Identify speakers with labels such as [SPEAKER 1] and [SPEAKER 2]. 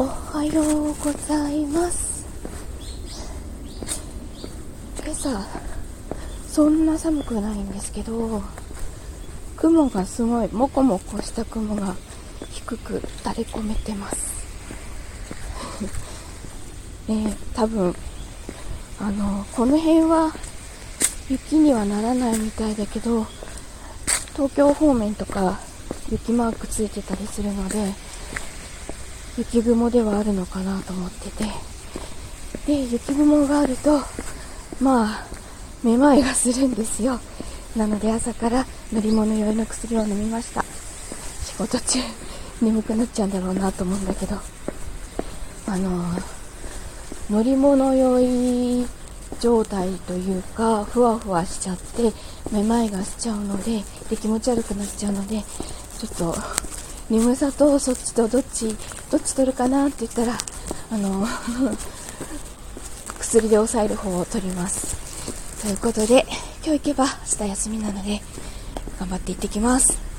[SPEAKER 1] おはようございます。今朝そんな寒くないんですけど雲がすごいもこもこした雲が低く垂れ込めてます。ね多分あのこの辺は雪にはならないみたいだけど東京方面とか雪マークついてたりするので雪雲ではあるのかなと思ってて。で雪雲があるとまあめまいがするんですよ。なので朝から乗り物酔いの薬を飲みました。仕事中眠くなっちゃうんだろうなと思うんだけど。あの乗り物酔い状態というかふわふわしちゃってめまいがしちゃうのでで気持ち悪くなっちゃうのでちょっと眠さとそっちとどっちどっち取るかなって言ったらあの 薬で抑える方を取ります。ということで今日行けば明日休みなので頑張って行ってきます。